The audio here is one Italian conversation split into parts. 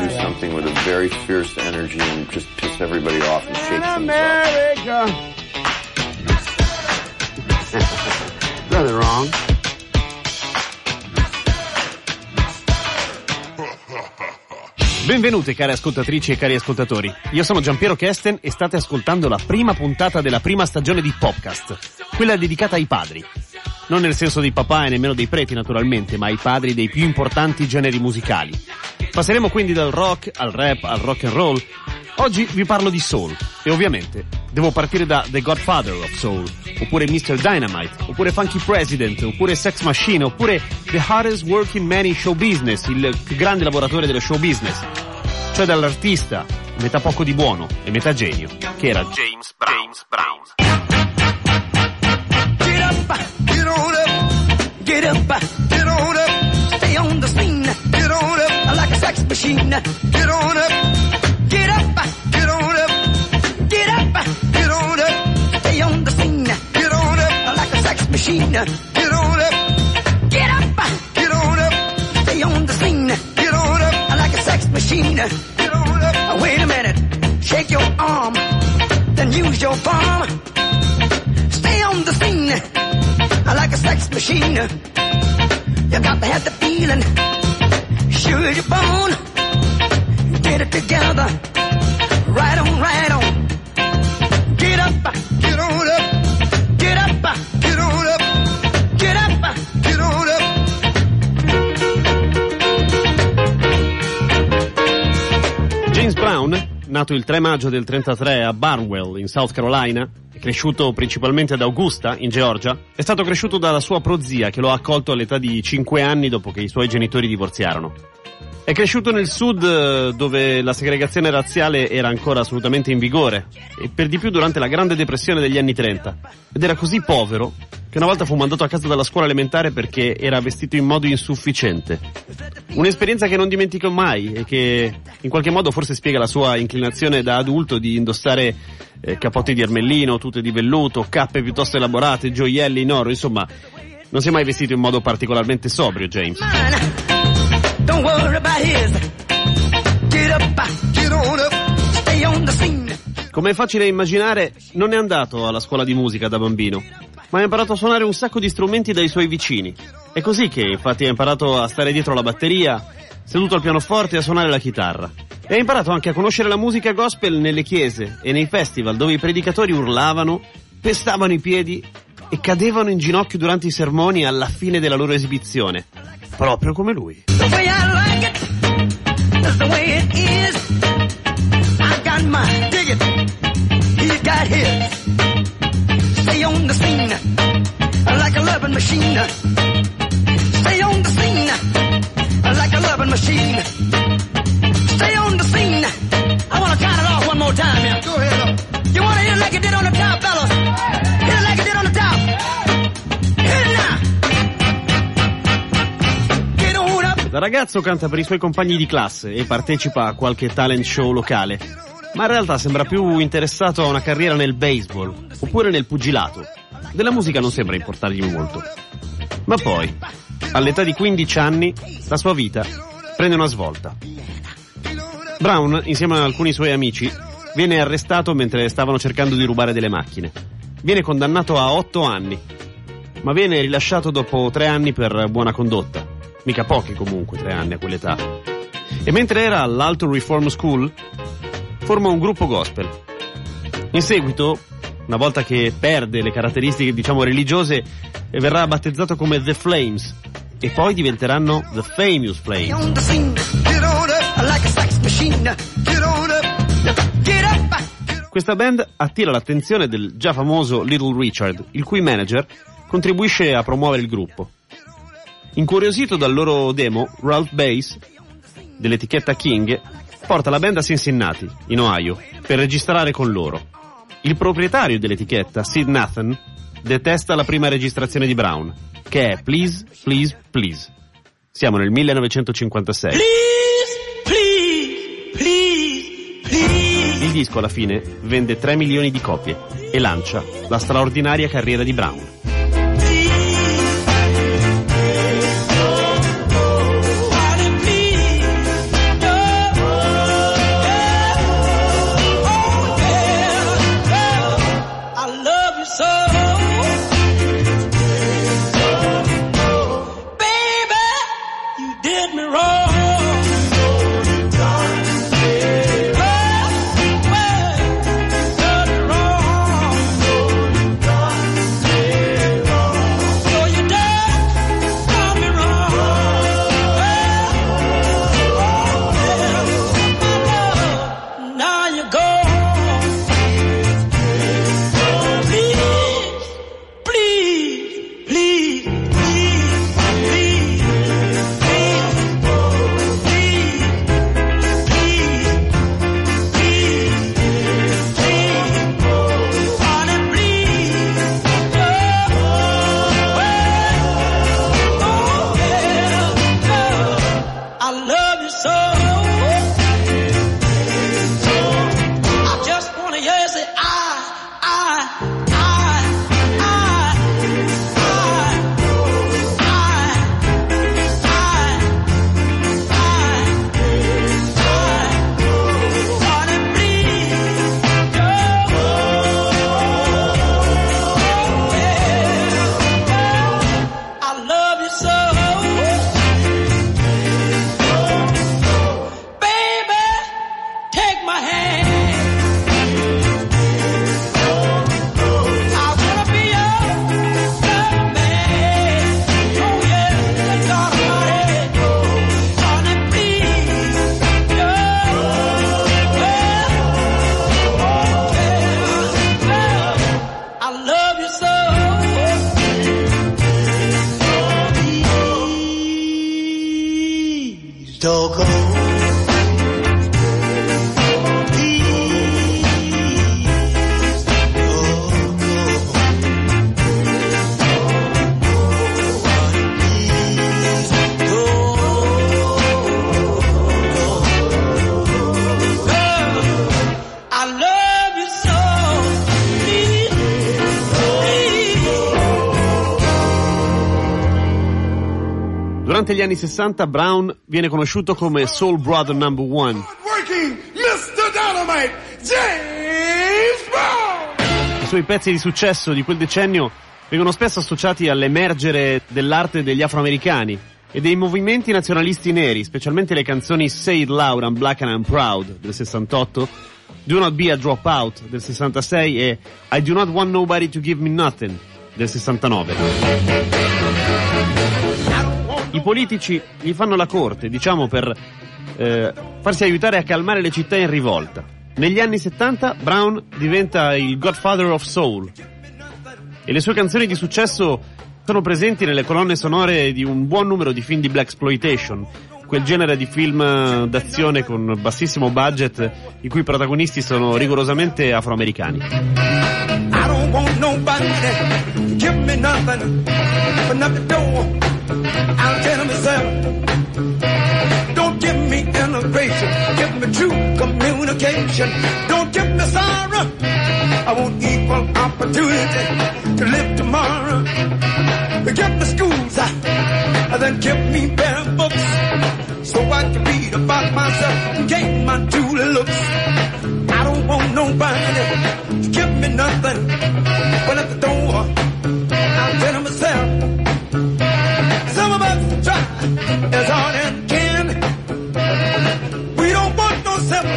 do something with a very fierce energy and just piss everybody off and shake things up. America. Nothing wrong. Benvenute cari ascoltatrici e cari ascoltatori. Io sono Giampiero Kesten e state ascoltando la prima puntata della prima stagione di Podcast, quella dedicata ai padri. Non nel senso dei papà e nemmeno dei preti naturalmente, ma ai padri dei più importanti generi musicali. Passeremo quindi dal rock al rap al rock and roll. Oggi vi parlo di soul e ovviamente devo partire da The Godfather of Soul, oppure Mr. Dynamite, oppure Funky President, oppure Sex Machine, oppure The Hardest Working Man in Show Business, il più grande lavoratore dello show business. Cioè dall'artista, metà poco di buono e metà genio, che era James Brown. James Brown. Up, get on up, stay on the scene, get on up, like a sex machine, get on up, get up, get on up, get up, get on up, stay on the scene, get on up, like a sex machine, get on up, get up, get on up, stay on the scene, get on up, like a sex machine, get on up, wait a minute, shake your arm, then use your palm. Stay on the scene like a sex machine. You got to have the feeling. Sure you're born. Get it together. Right on, right on. Get up, get on up. Get up, get on up. Get up, get on up. James Brown, nato il 3 maggio del 33 a Barnwell, in South Carolina, cresciuto principalmente ad Augusta, in Georgia, è stato cresciuto dalla sua prozia che lo ha accolto all'età di 5 anni dopo che i suoi genitori divorziarono. È cresciuto nel sud eh, dove la segregazione razziale era ancora assolutamente in vigore e per di più durante la grande depressione degli anni 30 ed era così povero che una volta fu mandato a casa dalla scuola elementare perché era vestito in modo insufficiente. Un'esperienza che non dimentico mai e che in qualche modo forse spiega la sua inclinazione da adulto di indossare eh, capotti di ermellino, tute di velluto, cappe piuttosto elaborate, gioielli in oro, insomma, non si è mai vestito in modo particolarmente sobrio, James. Come è facile immaginare, non è andato alla scuola di musica da bambino, ma ha imparato a suonare un sacco di strumenti dai suoi vicini. È così che infatti ha imparato a stare dietro la batteria, seduto al pianoforte e a suonare la chitarra. E ha imparato anche a conoscere la musica gospel nelle chiese e nei festival dove i predicatori urlavano, pestavano i piedi e cadevano in ginocchio durante i sermoni alla fine della loro esibizione. Proprio come lui. The ragazzo canta per i suoi compagni di classe e partecipa a qualche talent show locale, ma in realtà sembra più interessato a una carriera nel baseball oppure nel pugilato. Della musica non sembra importargli molto. Ma poi, all'età di 15 anni, la sua vita prende una svolta. Brown, insieme ad alcuni suoi amici, viene arrestato mentre stavano cercando di rubare delle macchine. Viene condannato a 8 anni, ma viene rilasciato dopo 3 anni per buona condotta. Mica pochi comunque, 3 anni a quell'età. E mentre era all'Alto Reform School, forma un gruppo gospel. In seguito, una volta che perde le caratteristiche, diciamo, religiose, verrà battezzato come The Flames e poi diventeranno The Famous Flames. Questa band attira l'attenzione del già famoso Little Richard, il cui manager contribuisce a promuovere il gruppo. Incuriosito dal loro demo, Ralph Bass, dell'etichetta King, porta la band a Cincinnati, in Ohio, per registrare con loro. Il proprietario dell'etichetta, Sid Nathan, detesta la prima registrazione di Brown, che è Please, Please, Please. Siamo nel 1956. Please, please, please. Il disco alla fine vende 3 milioni di copie e lancia la straordinaria carriera di Brown. Durante gli anni 60 Brown viene conosciuto come Soul Brother Number One. Working Mr. Dynamite, James Brown! I suoi pezzi di successo di quel decennio vengono spesso associati all'emergere dell'arte degli afroamericani e dei movimenti nazionalisti neri, specialmente le canzoni Say It Loud, I'm Black and I'm Proud del 68, Do Not Be a Dropout del 66 e I Do Not Want Nobody to Give Me Nothing del 69. I politici gli fanno la corte, diciamo per eh, farsi aiutare a calmare le città in rivolta. Negli anni 70 Brown diventa il Godfather of Soul e le sue canzoni di successo sono presenti nelle colonne sonore di un buon numero di film di black exploitation, quel genere di film eh, d'azione con bassissimo budget i cui protagonisti sono rigorosamente afroamericani. I don't want nobody to give me nothing, but not the. I'll tell myself. Don't give me integration, give me true communication. Don't give me sorrow. I want equal opportunity to live tomorrow. Give me schools, uh, then give me better books, so I can read about myself and gain my true looks. I don't want nobody to give me nothing. But at the door, I'll tell myself.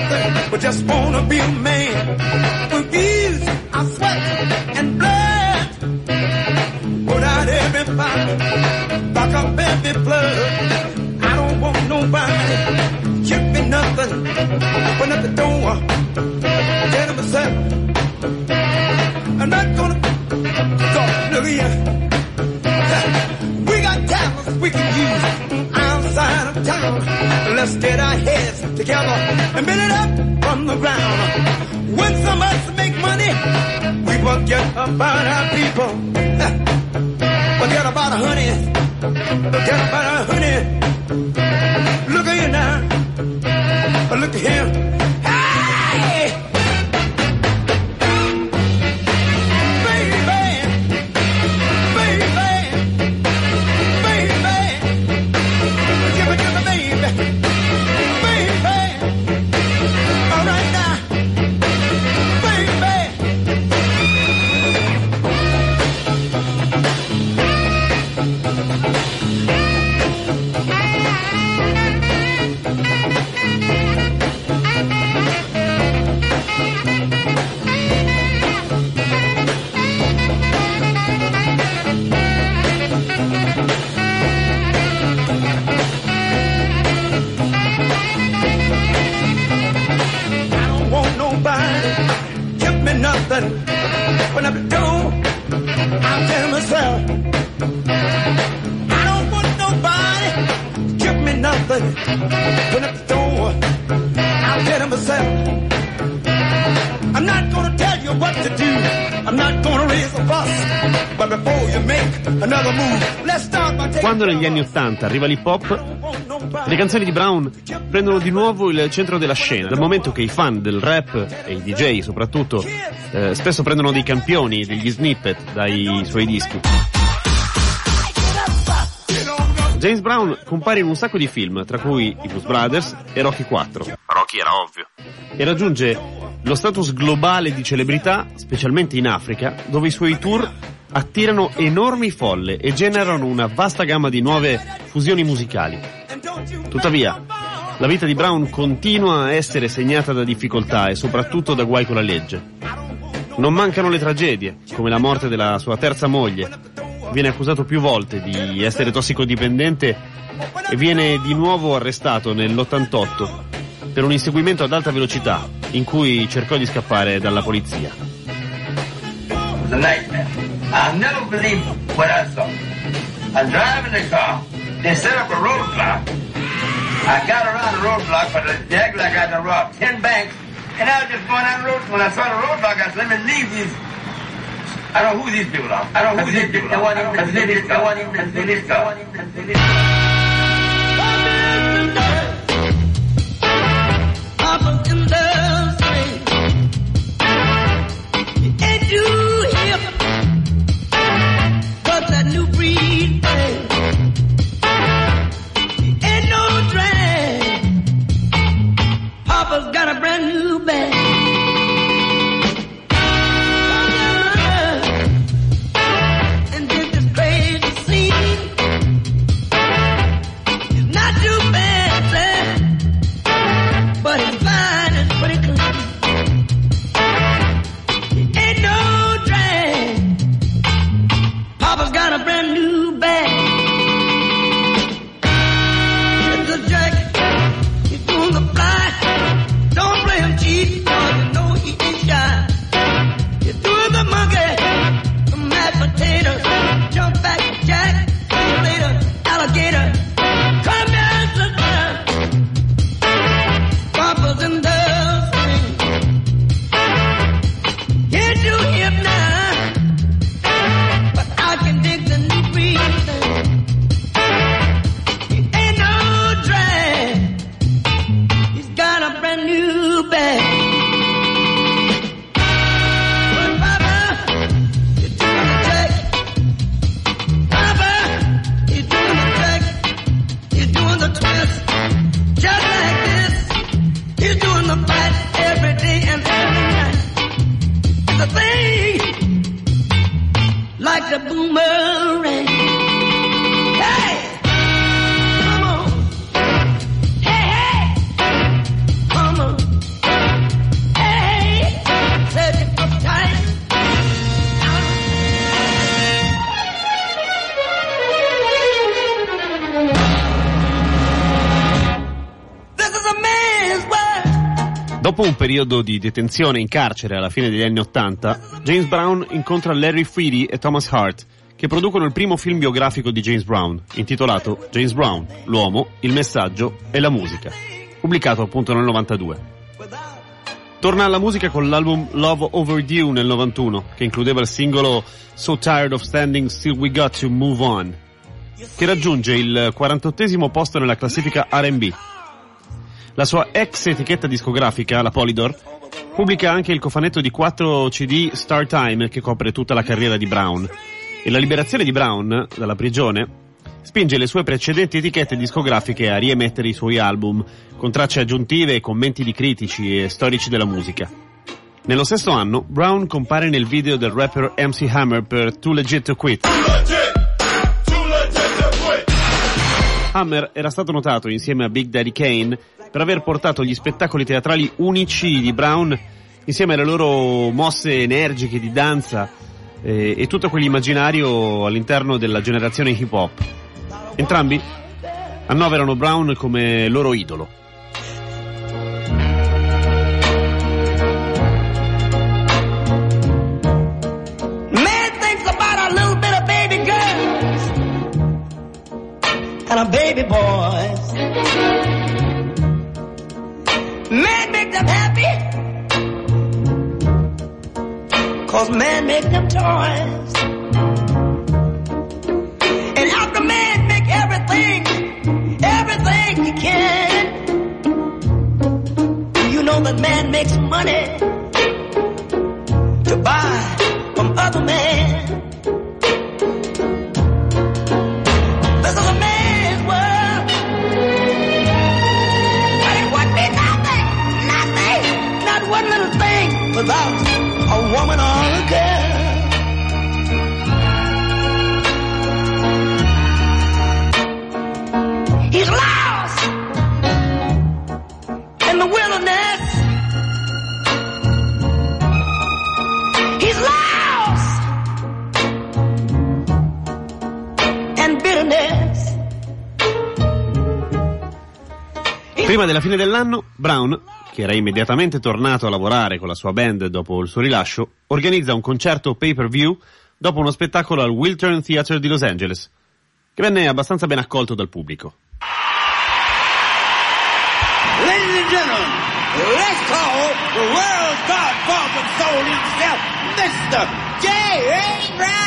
No sympathy, we just wanna be a man. I'm not gonna tell you what to do. I'm not gonna raise a fuss. But before you make another move, let's start by taking Quando negli anni 80 arriva l'hip hop, le canzoni di Brown prendono di nuovo il centro della scena, dal momento che i fan del rap e i DJ soprattutto eh, spesso prendono dei campioni, degli snippet dai suoi dischi. James Brown compare in un sacco di film, tra cui i Blues Brothers e Rocky 4. Rocky era ovvio. E raggiunge lo status globale di celebrità, specialmente in Africa, dove i suoi tour attirano enormi folle e generano una vasta gamma di nuove fusioni musicali. Tuttavia, la vita di Brown continua a essere segnata da difficoltà e soprattutto da guai con la legge. Non mancano le tragedie, come la morte della sua terza moglie. Viene accusato più volte di essere tossicodipendente e viene di nuovo arrestato nell'88 per un inseguimento ad alta velocità in cui cercò di scappare dalla polizia. I I. They. I got around the roadblock, but the exit I got to rob ten banks, and I was just going down the road. When I saw the roadblock, I said, let me leave these. I don't know who these people are. I don't know who these people are. The one in the police car. Up in the rain. And you hear what that new breed brings. Ain't no drag. Papa's got a brand new bag. Dopo un periodo di detenzione in carcere alla fine degli anni Ottanta, James Brown incontra Larry Freedy e Thomas Hart, che producono il primo film biografico di James Brown, intitolato James Brown, l'uomo, il messaggio e la musica, pubblicato appunto nel 92. Torna alla musica con l'album Love Overdue nel 91, che includeva il singolo So Tired of Standing Still We Got to Move On, che raggiunge il 48 posto nella classifica R&B. La sua ex etichetta discografica, la Polydor, pubblica anche il cofanetto di 4 CD Star Time che copre tutta la carriera di Brown. E la liberazione di Brown dalla prigione spinge le sue precedenti etichette discografiche a riemettere i suoi album, con tracce aggiuntive e commenti di critici e storici della musica. Nello stesso anno, Brown compare nel video del rapper MC Hammer per Too Legit to Quit. Hammer era stato notato insieme a Big Daddy Kane per aver portato gli spettacoli teatrali unici di Brown insieme alle loro mosse energiche di danza eh, e tutto quell'immaginario all'interno della generazione hip hop. Entrambi annoverano Brown come loro idolo. And a baby boys. Man make them happy. Cause man make them toys. And after man make everything, everything he can. You know that man makes money to buy without a woman or a girl. He's lost in the wilderness. He's lost and bitterness. Prima della fine dell'anno, Brown, che era immediatamente tornato a lavorare con la sua band dopo il suo rilascio, organizza un concerto pay-per-view dopo uno spettacolo al Wiltern Theatre di Los Angeles, che venne abbastanza ben accolto dal pubblico. and gentlemen, let's call the world's godfather soul himself, Mr. J.A. Brown.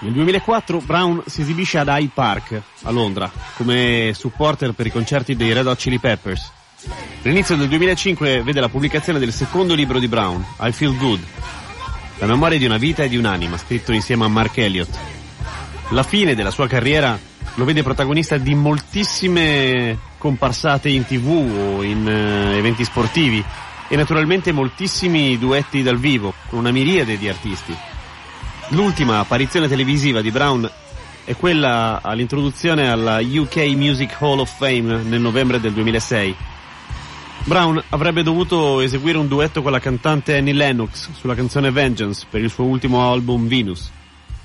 Nel 2004 Brown si esibisce ad Hyde Park, a Londra, come supporter per i concerti dei Red Hot Chili Peppers. L'inizio del 2005 vede la pubblicazione del secondo libro di Brown, I Feel Good, la memoria di una vita e di un'anima, scritto insieme a Mark Elliott. La fine della sua carriera lo vede protagonista di moltissime comparsate in tv o in eh, eventi sportivi e naturalmente moltissimi duetti dal vivo con una miriade di artisti. L'ultima apparizione televisiva di Brown è quella all'introduzione alla UK Music Hall of Fame nel novembre del 2006. Brown avrebbe dovuto eseguire un duetto con la cantante Annie Lennox sulla canzone Vengeance per il suo ultimo album Venus,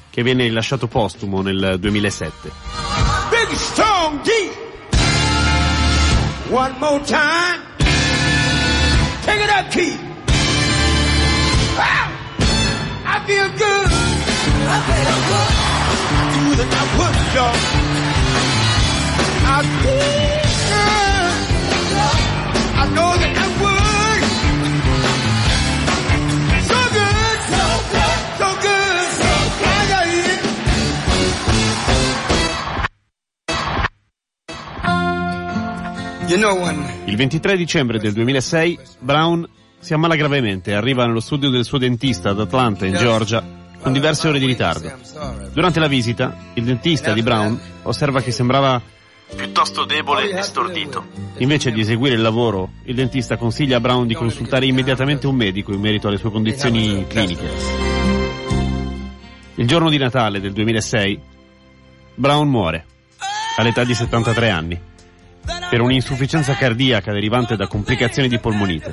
che viene rilasciato postumo nel 2007. Big strong. One more time. Take it up, Keith. Wow. I feel good. I feel good. Do the would, y'all. I feel Il 23 dicembre del 2006 Brown si ammala gravemente e arriva nello studio del suo dentista ad Atlanta, in Georgia, con diverse ore di ritardo. Durante la visita, il dentista di Brown osserva che sembrava piuttosto debole e stordito. Invece di eseguire il lavoro, il dentista consiglia a Brown di consultare immediatamente un medico in merito alle sue condizioni cliniche. Il giorno di Natale del 2006, Brown muore, all'età di 73 anni, per un'insufficienza cardiaca derivante da complicazioni di polmonite.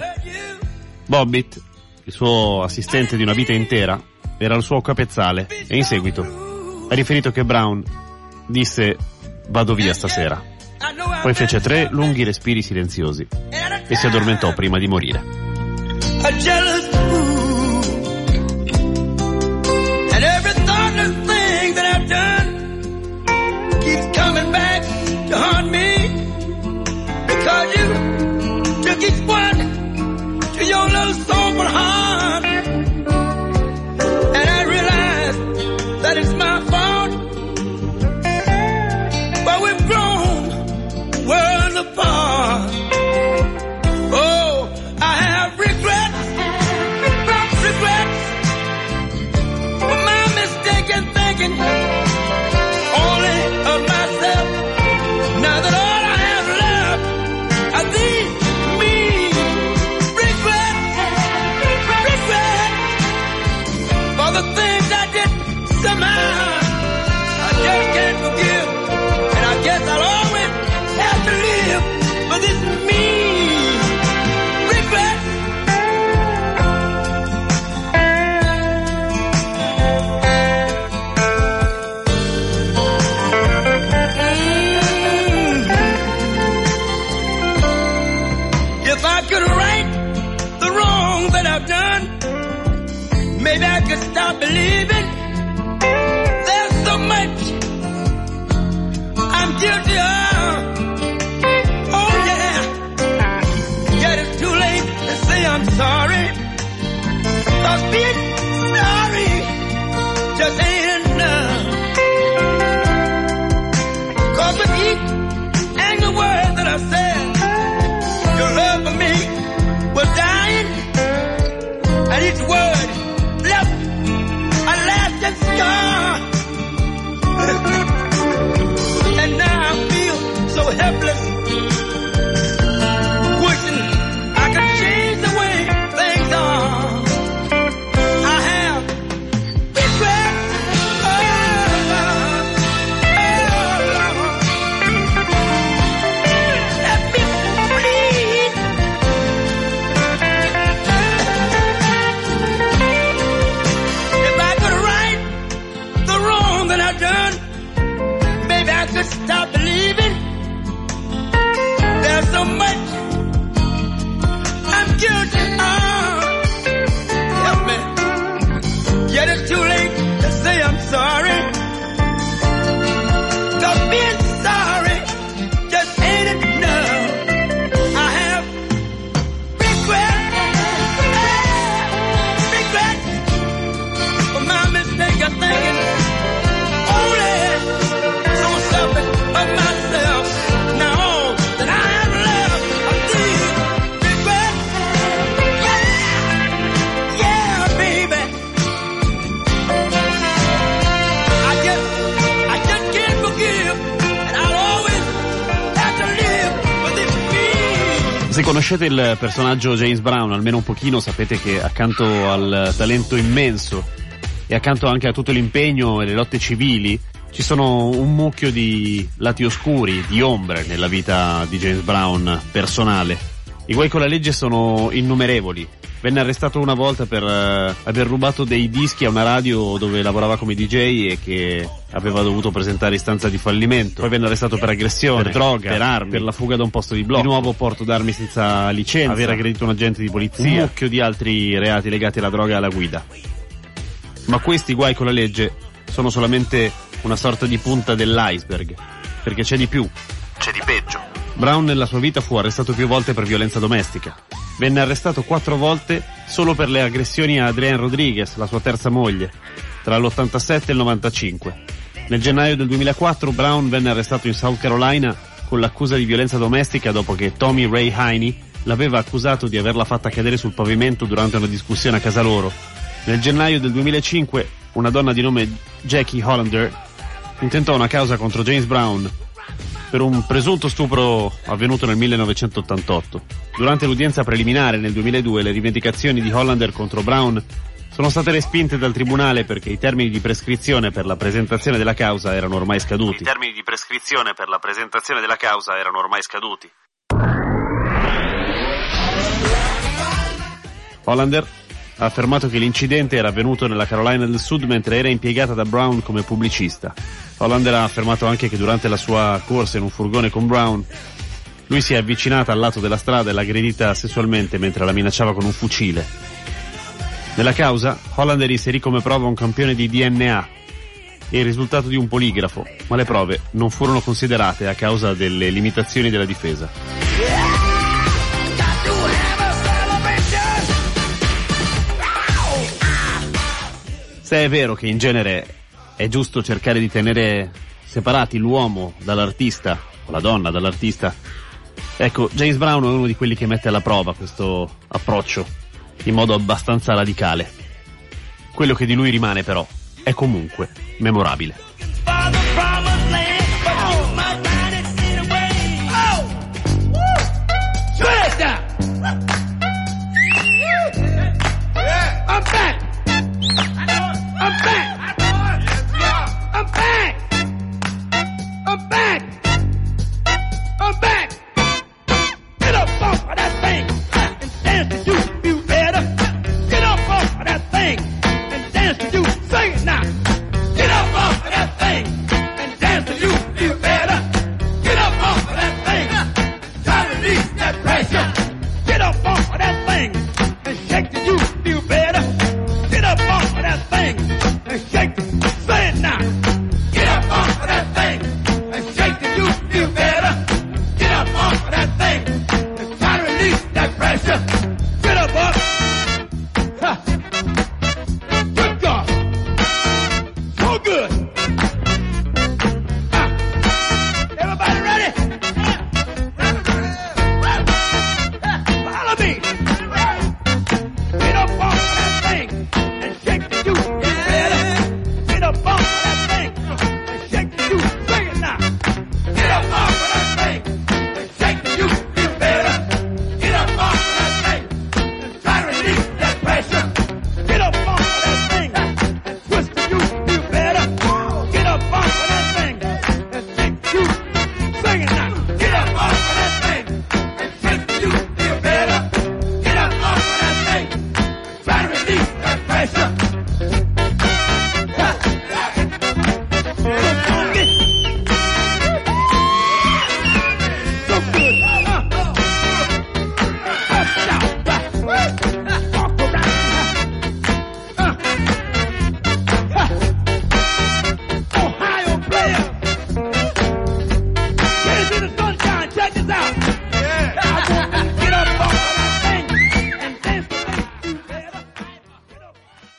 Bobbitt, il suo assistente di una vita intera, era il suo capezzale e in seguito ha riferito che Brown disse vado via stasera. Poi fece tre lunghi respiri silenziosi e si addormentò prima di morire. Conoscete il personaggio James Brown almeno un pochino sapete che accanto al talento immenso e accanto anche a tutto l'impegno e le lotte civili ci sono un mucchio di lati oscuri, di ombre nella vita di James Brown personale. I guai con la legge sono innumerevoli. Venne arrestato una volta per eh, aver rubato dei dischi a una radio dove lavorava come DJ e che aveva dovuto presentare istanza di fallimento. Poi venne arrestato per aggressione, per droga, per armi, per la fuga da un posto di blocco. Di nuovo porto d'armi senza licenza, aver aggredito un agente di polizia, un mucchio di altri reati legati alla droga e alla guida. Ma questi guai con la legge sono solamente una sorta di punta dell'iceberg, perché c'è di più, c'è di peggio. Brown nella sua vita fu arrestato più volte per violenza domestica. Venne arrestato quattro volte solo per le aggressioni a Adrienne Rodriguez, la sua terza moglie, tra l'87 e il 95. Nel gennaio del 2004 Brown venne arrestato in South Carolina con l'accusa di violenza domestica dopo che Tommy Ray Heine l'aveva accusato di averla fatta cadere sul pavimento durante una discussione a casa loro. Nel gennaio del 2005 una donna di nome Jackie Hollander intentò una causa contro James Brown per un presunto stupro avvenuto nel 1988. Durante l'udienza preliminare nel 2002 le rivendicazioni di Hollander contro Brown sono state respinte dal tribunale perché i termini di prescrizione per la presentazione della causa erano ormai scaduti. I termini di prescrizione per la presentazione della causa erano ormai scaduti. Hollander ha affermato che l'incidente era avvenuto nella Carolina del Sud mentre era impiegata da Brown come pubblicista. Hollander ha affermato anche che durante la sua corsa in un furgone con Brown, lui si è avvicinata al lato della strada e l'ha aggredita sessualmente mentre la minacciava con un fucile. Nella causa, Hollander inserì come prova un campione di DNA e il risultato di un poligrafo, ma le prove non furono considerate a causa delle limitazioni della difesa. Se è vero che in genere è giusto cercare di tenere separati l'uomo dall'artista, o la donna dall'artista, ecco, James Brown è uno di quelli che mette alla prova questo approccio in modo abbastanza radicale. Quello che di lui rimane però è comunque memorabile.